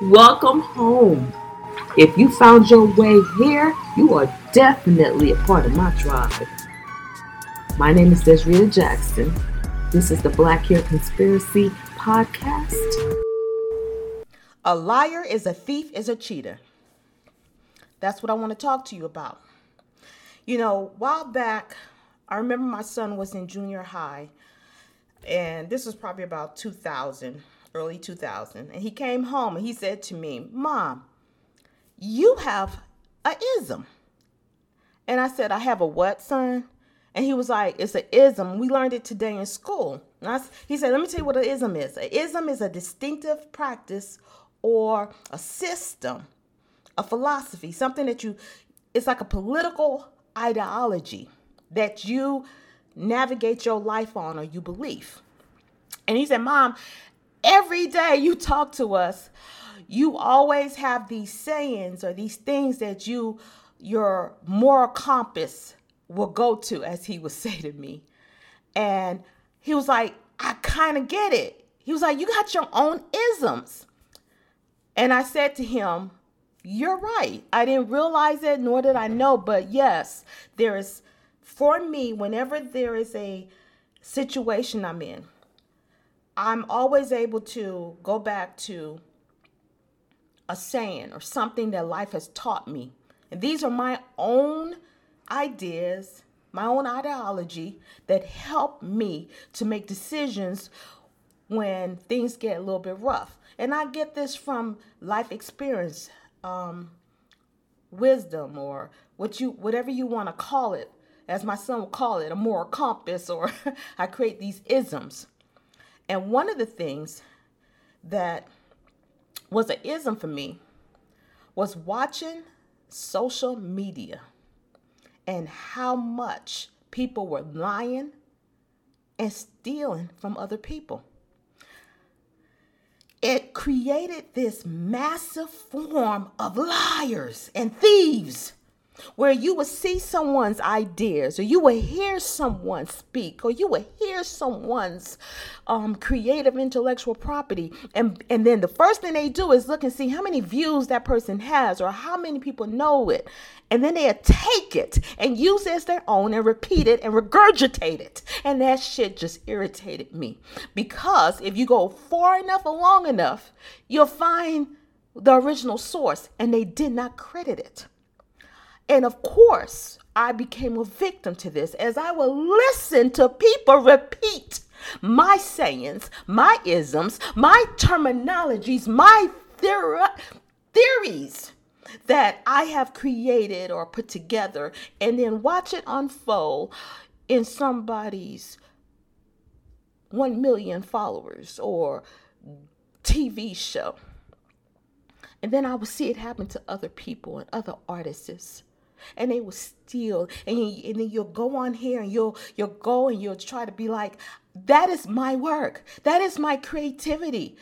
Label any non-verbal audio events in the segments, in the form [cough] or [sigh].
Welcome home. If you found your way here, you are definitely a part of my tribe. My name is Desreta Jackson. This is the Black Hair Conspiracy Podcast. A liar is a thief is a cheater. That's what I want to talk to you about. You know, while back, I remember my son was in junior high, and this was probably about 2000 early 2000 and he came home and he said to me mom you have a ism. And i said i have a what son? And he was like it's an ism. We learned it today in school. I, he said let me tell you what an ism is. An ism is a distinctive practice or a system a philosophy something that you it's like a political ideology that you navigate your life on or you believe. And he said mom every day you talk to us, you always have these sayings or these things that you your moral compass will go to, as he would [laughs] say to me. And he was like, I kind of get it. He was like, You got your own isms. And I said to him, You're right. I didn't realize it, nor did I know. But yes, there is, for me, whenever there is a situation I'm in, I'm always able to go back to a saying or something that life has taught me. And these are my own ideas, my own ideology that help me to make decisions when things get a little bit rough. And I get this from life experience, um, wisdom, or what you whatever you want to call it, as my son would call it, a moral compass, or [laughs] I create these isms. And one of the things that was an ism for me was watching social media and how much people were lying and stealing from other people. It created this massive form of liars and thieves where you would see someone's ideas or you would hear someone speak or you would hear someone's um, creative intellectual property. And and then the first thing they do is look and see how many views that person has or how many people know it. And then they take it and use it as their own and repeat it and regurgitate it. And that shit just irritated me. Because if you go far enough or long enough you'll find the original source and they did not credit it and of course, I became a victim to this as I would listen to people repeat my sayings, my isms, my terminologies, my theori- theories that I have created or put together, and then watch it unfold in somebody's 1 million followers or TV show. And then I would see it happen to other people and other artists and they will steal. And, you, and then you'll go on here and you'll you'll go and you'll try to be like that is my work. That is my creativity.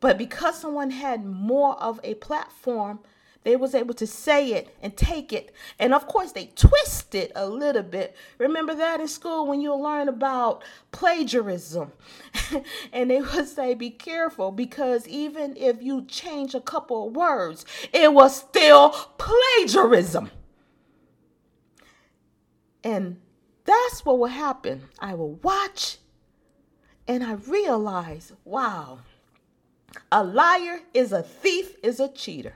But because someone had more of a platform they was able to say it and take it. And of course they twist it a little bit. Remember that in school when you learn about plagiarism? [laughs] And they would say be careful because even if you change a couple of words it was still plagiarism. And that's what will happen. I will watch and i realize wow a liar is a thief is a cheater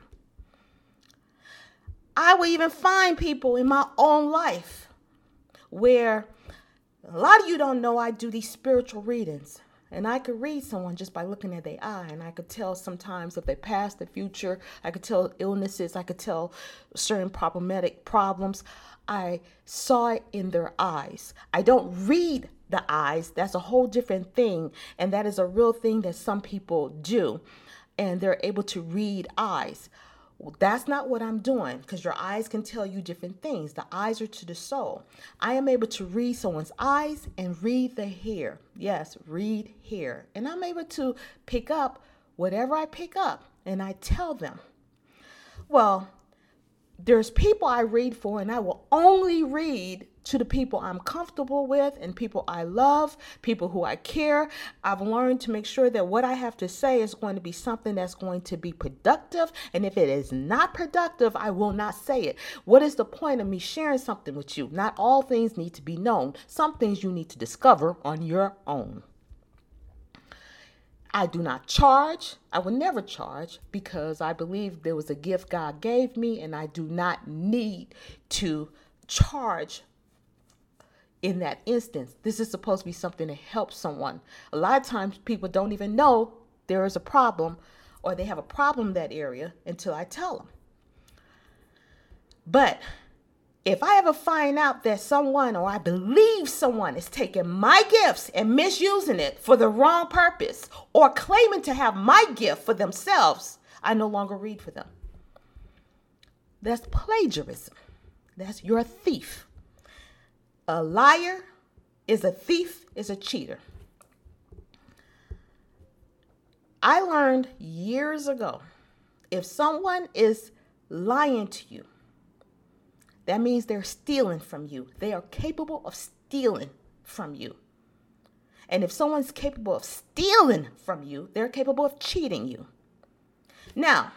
I will even find people in my own life where a lot of you don't know I do these spiritual readings. And I could read someone just by looking at their eye, and I could tell sometimes if they past, the future. I could tell illnesses. I could tell certain problematic problems. I saw it in their eyes. I don't read the eyes. That's a whole different thing, and that is a real thing that some people do, and they're able to read eyes. Well, that's not what I'm doing because your eyes can tell you different things. The eyes are to the soul. I am able to read someone's eyes and read the hair. Yes, read hair. And I'm able to pick up whatever I pick up and I tell them. Well, there's people I read for and I will only read to the people I'm comfortable with and people I love, people who I care. I've learned to make sure that what I have to say is going to be something that's going to be productive. And if it is not productive, I will not say it. What is the point of me sharing something with you? Not all things need to be known, some things you need to discover on your own. I do not charge. I will never charge because I believe there was a gift God gave me and I do not need to charge in that instance. This is supposed to be something to help someone. A lot of times people don't even know there is a problem or they have a problem in that area until I tell them. But if I ever find out that someone or I believe someone is taking my gifts and misusing it for the wrong purpose or claiming to have my gift for themselves, I no longer read for them. That's plagiarism. That's you're a thief. A liar is a thief, is a cheater. I learned years ago if someone is lying to you, that means they're stealing from you. They are capable of stealing from you. And if someone's capable of stealing from you, they're capable of cheating you. Now,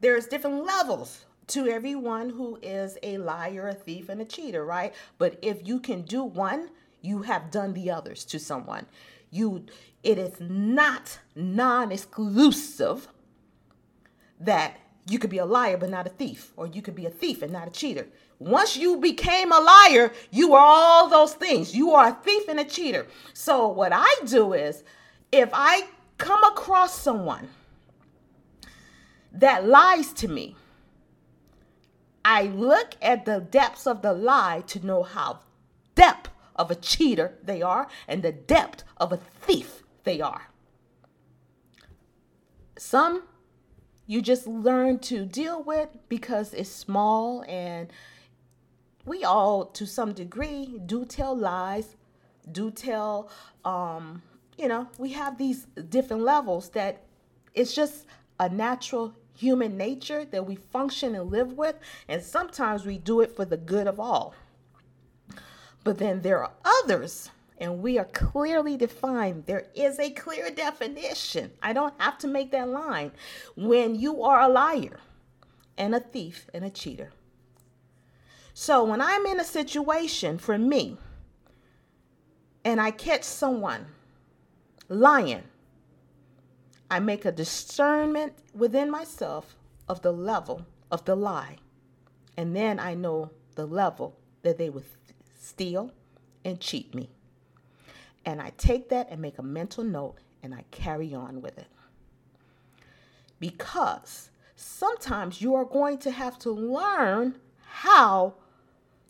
there's different levels to everyone who is a liar, a thief, and a cheater, right? But if you can do one, you have done the others to someone. You it is not non-exclusive that you could be a liar but not a thief, or you could be a thief and not a cheater. Once you became a liar, you are all those things. You are a thief and a cheater. So what I do is if I come across someone that lies to me, I look at the depths of the lie to know how depth of a cheater they are and the depth of a thief they are. Some you just learn to deal with because it's small and we all to some degree do tell lies, do tell um you know, we have these different levels that it's just a natural human nature that we function and live with, and sometimes we do it for the good of all. But then there are others, and we are clearly defined. There is a clear definition. I don't have to make that line. When you are a liar and a thief and a cheater. So when I'm in a situation for me and I catch someone lying I make a discernment within myself of the level of the lie. And then I know the level that they would steal and cheat me. And I take that and make a mental note and I carry on with it. Because sometimes you are going to have to learn how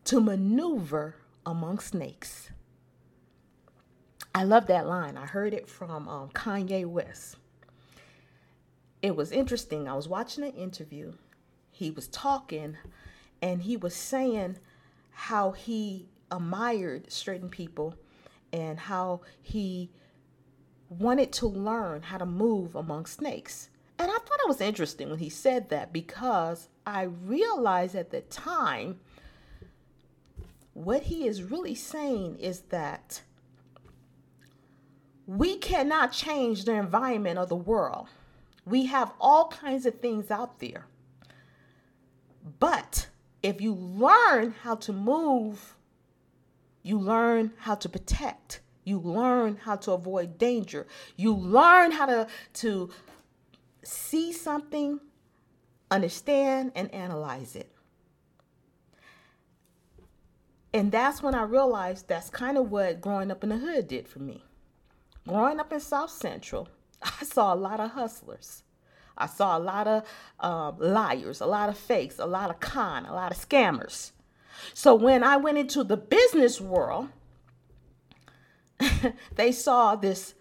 to maneuver among snakes. I love that line. I heard it from um, Kanye West it was interesting. I was watching an interview. He was talking and he was saying how he admired certain people and how he wanted to learn how to move among snakes. And I thought it was interesting when he said that because I realized at the time what he is really saying is that we cannot change the environment of the world. We have all kinds of things out there. But if you learn how to move, you learn how to protect. You learn how to avoid danger. You learn how to, to see something, understand, and analyze it. And that's when I realized that's kind of what growing up in the hood did for me. Growing up in South Central, I saw a lot of hustlers. I saw a lot of uh, liars, a lot of fakes, a lot of con, a lot of scammers. So when I went into the business world, [laughs] they saw this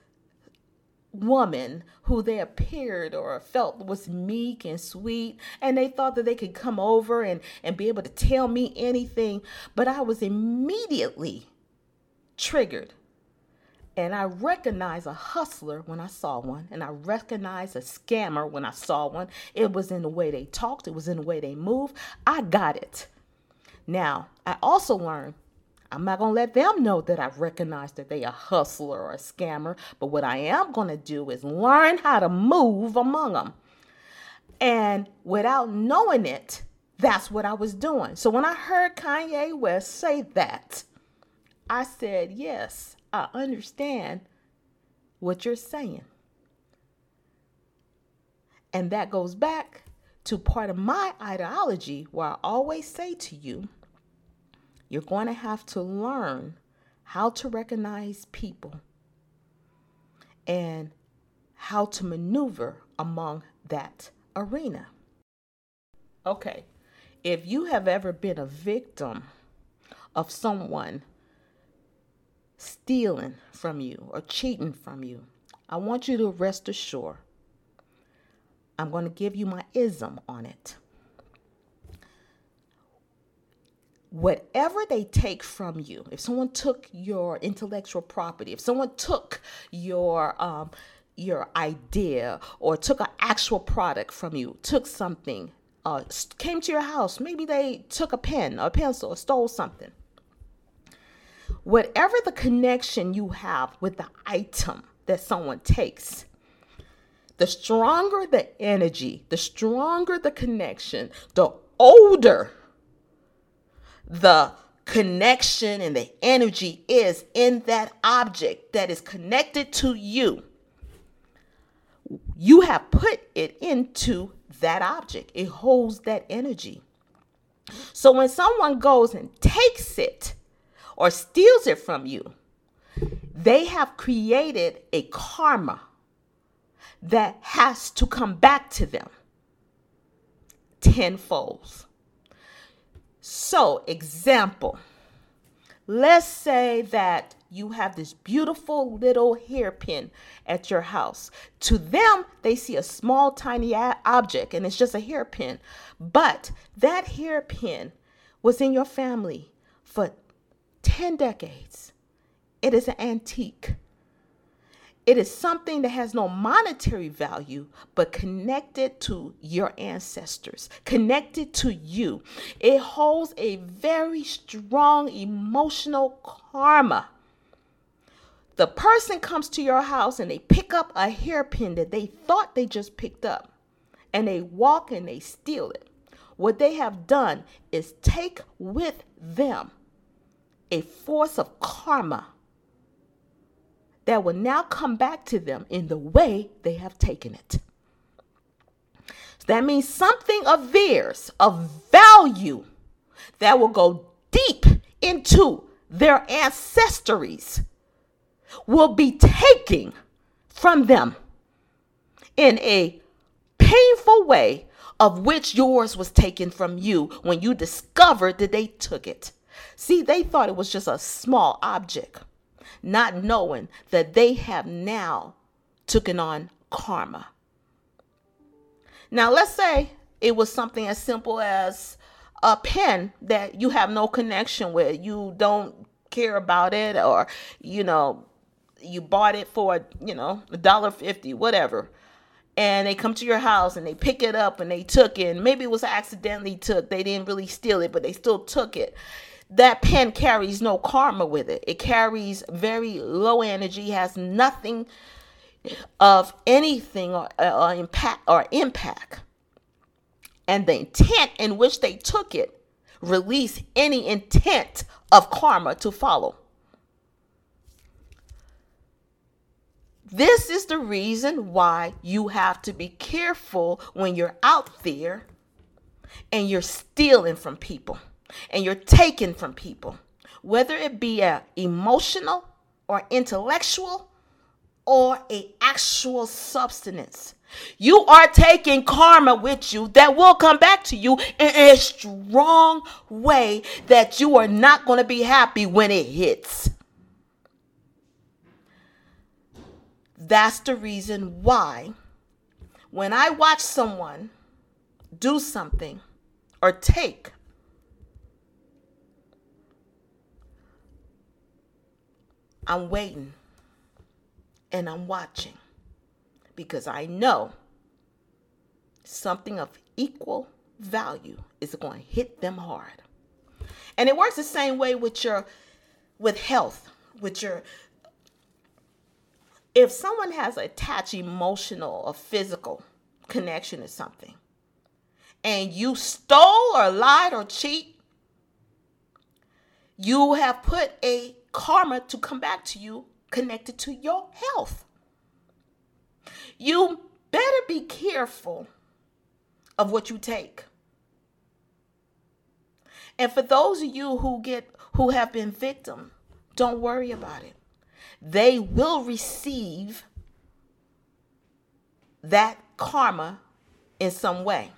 woman who they appeared or felt was meek and sweet and they thought that they could come over and, and be able to tell me anything but i was immediately triggered and I recognized a hustler when I saw one, and I recognized a scammer when I saw one. It was in the way they talked, it was in the way they moved. I got it. Now, I also learned I'm not going to let them know that I recognize that they a hustler or a scammer. But what I am going to do is learn how to move among them. And without knowing it, that's what I was doing. So when I heard Kanye West say that, I said, Yes, I understand what you're saying. And that goes back to part of my ideology where I always say to you, you're going to have to learn how to recognize people and how to maneuver among that arena. Okay, if you have ever been a victim of someone stealing from you or cheating from you, I want you to rest assured. I'm going to give you my ism on it. whatever they take from you, if someone took your intellectual property, if someone took your um, your idea or took an actual product from you, took something, uh, came to your house, maybe they took a pen or a pencil or stole something. Whatever the connection you have with the item that someone takes, the stronger the energy, the stronger the connection, the older the connection and the energy is in that object that is connected to you, you have put it into that object. It holds that energy. So when someone goes and takes it or steals it from you, they have created a karma that has to come back to them tenfold. So, example, let's say that you have this beautiful little hairpin at your house. To them, they see a small, tiny object and it's just a hairpin. But that hairpin was in your family for 10 decades. It is an antique. It is something that has no monetary value, but connected to your ancestors, connected to you. It holds a very strong emotional karma. The person comes to your house and they pick up a hairpin that they thought they just picked up, and they walk and they steal it. What they have done is take with them a force of karma that will now come back to them in the way they have taken it. So that means something of theirs, of value, that will go deep into their ancestries, will be taken from them in a painful way of which yours was taken from you when you discovered that they took it. See, they thought it was just a small object not knowing that they have now taken on karma. Now, let's say it was something as simple as a pen that you have no connection with, you don't care about it, or you know, you bought it for you know a dollar fifty, whatever. And they come to your house and they pick it up and they took it. And maybe it was accidentally took. They didn't really steal it, but they still took it that pen carries no karma with it. It carries very low energy, has nothing of anything or, uh, or impact or impact. And the intent in which they took it release any intent of karma to follow. This is the reason why you have to be careful when you're out there and you're stealing from people and you're taken from people, whether it be a emotional or intellectual or a actual substance. You are taking karma with you that will come back to you in a strong way that you are not going to be happy when it hits. That's the reason why when I watch someone do something or take I'm waiting and I'm watching because I know something of equal value is going to hit them hard. And it works the same way with your with health, with your if someone has attached emotional or physical connection to something and you stole or lied or cheat, you have put a karma to come back to you connected to your health. You better be careful of what you take. And for those of you who get who have been victim, don't worry about it. They will receive that karma in some way.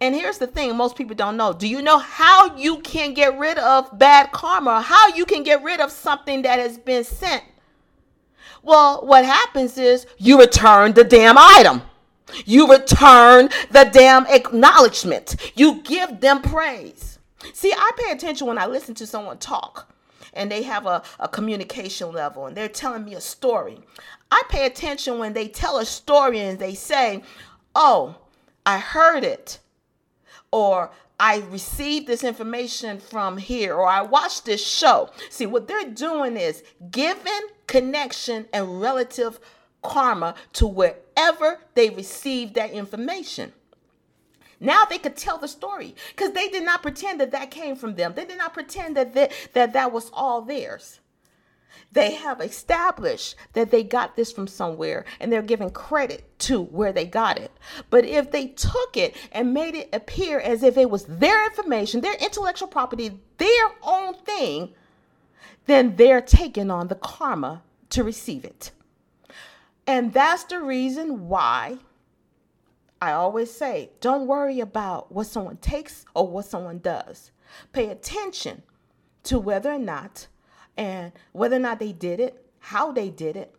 And here's the thing most people don't know. Do you know how you can get rid of bad karma? How you can get rid of something that has been sent? Well, what happens is you return the damn item. You return the damn acknowledgement. You give them praise. See, I pay attention when I listen to someone talk and they have a, a communication level and they're telling me a story. I pay attention when they tell a story and they say, Oh, I heard it, or I received this information from here, or I watched this show. See, what they're doing is giving connection and relative karma to wherever they received that information. Now they could tell the story because they did not pretend that that came from them. They did not pretend that that, that, that was all theirs. They have established that they got this from somewhere and they're giving credit to where they got it. But if they took it and made it appear as if it was their information, their intellectual property, their own thing, then they're taking on the karma to receive it. And that's the reason why I always say don't worry about what someone takes or what someone does. Pay attention to whether or not and whether or not they did it, how they did it,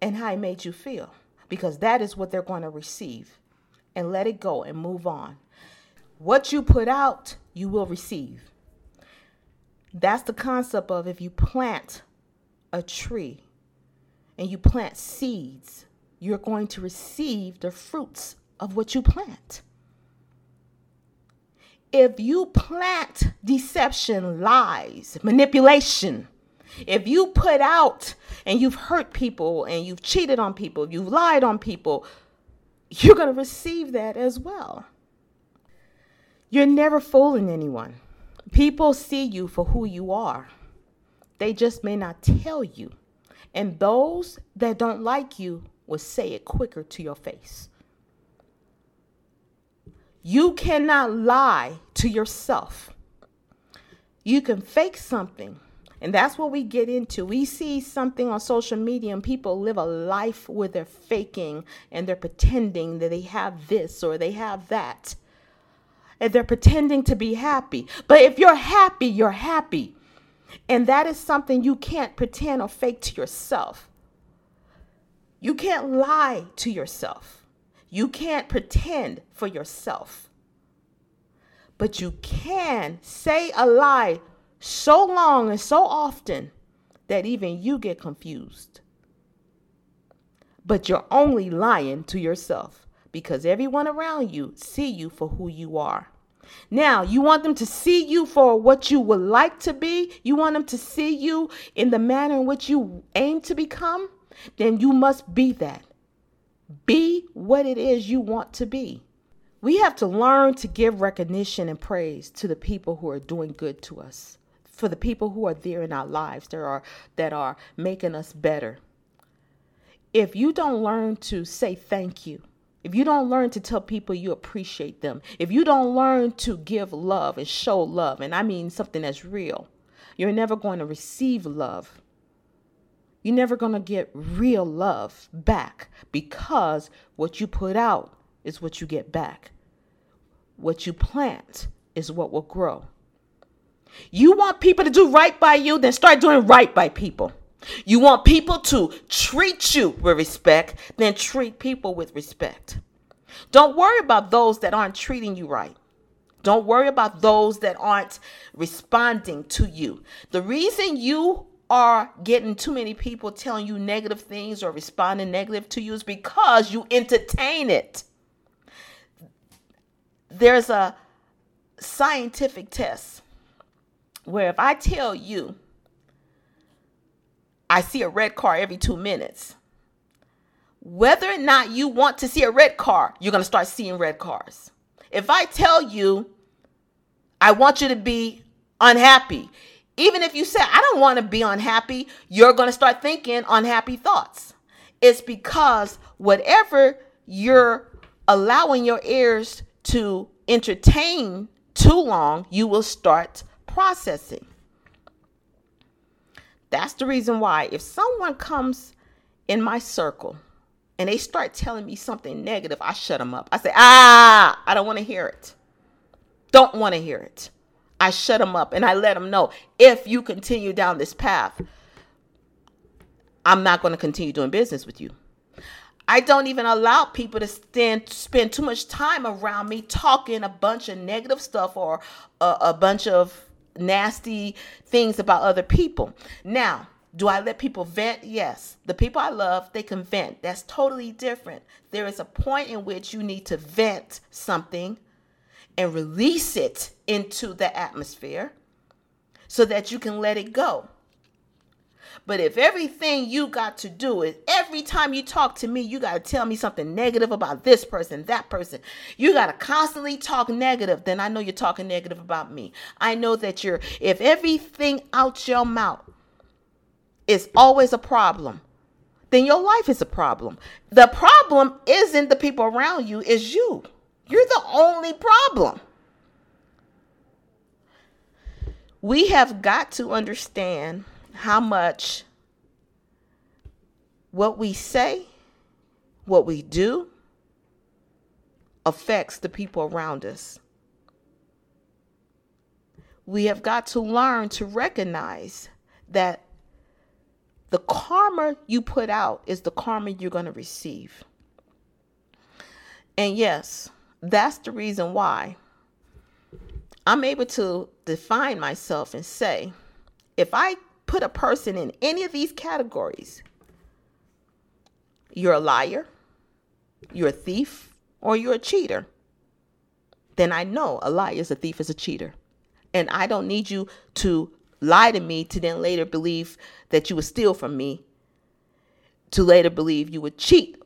and how it made you feel. Because that is what they're going to receive. And let it go and move on. What you put out, you will receive. That's the concept of if you plant a tree and you plant seeds, you're going to receive the fruits of what you plant. If you plant deception, lies, manipulation, if you put out and you've hurt people and you've cheated on people, you've lied on people, you're going to receive that as well. You're never fooling anyone. People see you for who you are, they just may not tell you. And those that don't like you will say it quicker to your face. You cannot lie to yourself. You can fake something. And that's what we get into. We see something on social media and people live a life where they're faking and they're pretending that they have this or they have that. And they're pretending to be happy. But if you're happy, you're happy. And that is something you can't pretend or fake to yourself. You can't lie to yourself. You can't pretend for yourself. But you can say a lie so long and so often that even you get confused. But you're only lying to yourself because everyone around you see you for who you are. Now, you want them to see you for what you would like to be? You want them to see you in the manner in which you aim to become? Then you must be that. Be what it is you want to be. We have to learn to give recognition and praise to the people who are doing good to us, for the people who are there in our lives that are that are making us better. If you don't learn to say thank you, if you don't learn to tell people you appreciate them, if you don't learn to give love and show love, and I mean something that's real, you're never going to receive love. You're never going to get real love back because what you put out is what you get back. What you plant is what will grow. You want people to do right by you, then start doing right by people. You want people to treat you with respect, then treat people with respect. Don't worry about those that aren't treating you right. Don't worry about those that aren't responding to you. The reason you are getting too many people telling you negative things or responding negative to you is because you entertain it. There's a scientific test where if I tell you I see a red car every two minutes, whether or not you want to see a red car, you're going to start seeing red cars. If I tell you I want you to be unhappy, even if you say, I don't want to be unhappy, you're going to start thinking unhappy thoughts. It's because whatever you're allowing your ears to entertain too long, you will start processing. That's the reason why if someone comes in my circle and they start telling me something negative, I shut them up. I say, ah, I don't want to hear it. Don't want to hear it. I shut them up and I let them know if you continue down this path, I'm not going to continue doing business with you. I don't even allow people to stand, spend too much time around me talking a bunch of negative stuff or a, a bunch of nasty things about other people. Now, do I let people vent? Yes. The people I love, they can vent. That's totally different. There is a point in which you need to vent something and release it into the atmosphere so that you can let it go. But if everything you got to do is every time you talk to me, you got to tell me something negative about this person, that person, you got to constantly talk negative, then I know you're talking negative about me. I know that you're, if everything out your mouth is always a problem, then your life is a problem. The problem isn't the people around you, is you. You're the only problem. We have got to understand how much what we say, what we do, affects the people around us. We have got to learn to recognize that the karma you put out is the karma you're going to receive. And yes, that's the reason why I'm able to define myself and say, if I put a person in any of these categories, you're a liar, you're a thief, or you're a cheater, then I know a liar is a thief is a cheater. And I don't need you to lie to me to then later believe that you would steal from me, to later believe you would cheat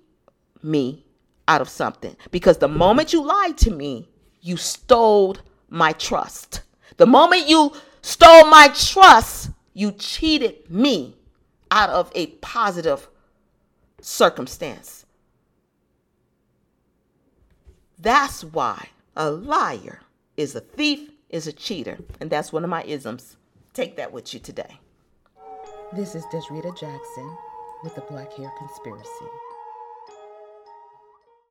me out of something. Because the moment you lied to me, you stole my trust. The moment you stole my trust, you cheated me out of a positive circumstance. That's why a liar is a thief, is a cheater. And that's one of my isms. Take that with you today. This is Desreta Jackson with the Black Hair Conspiracy.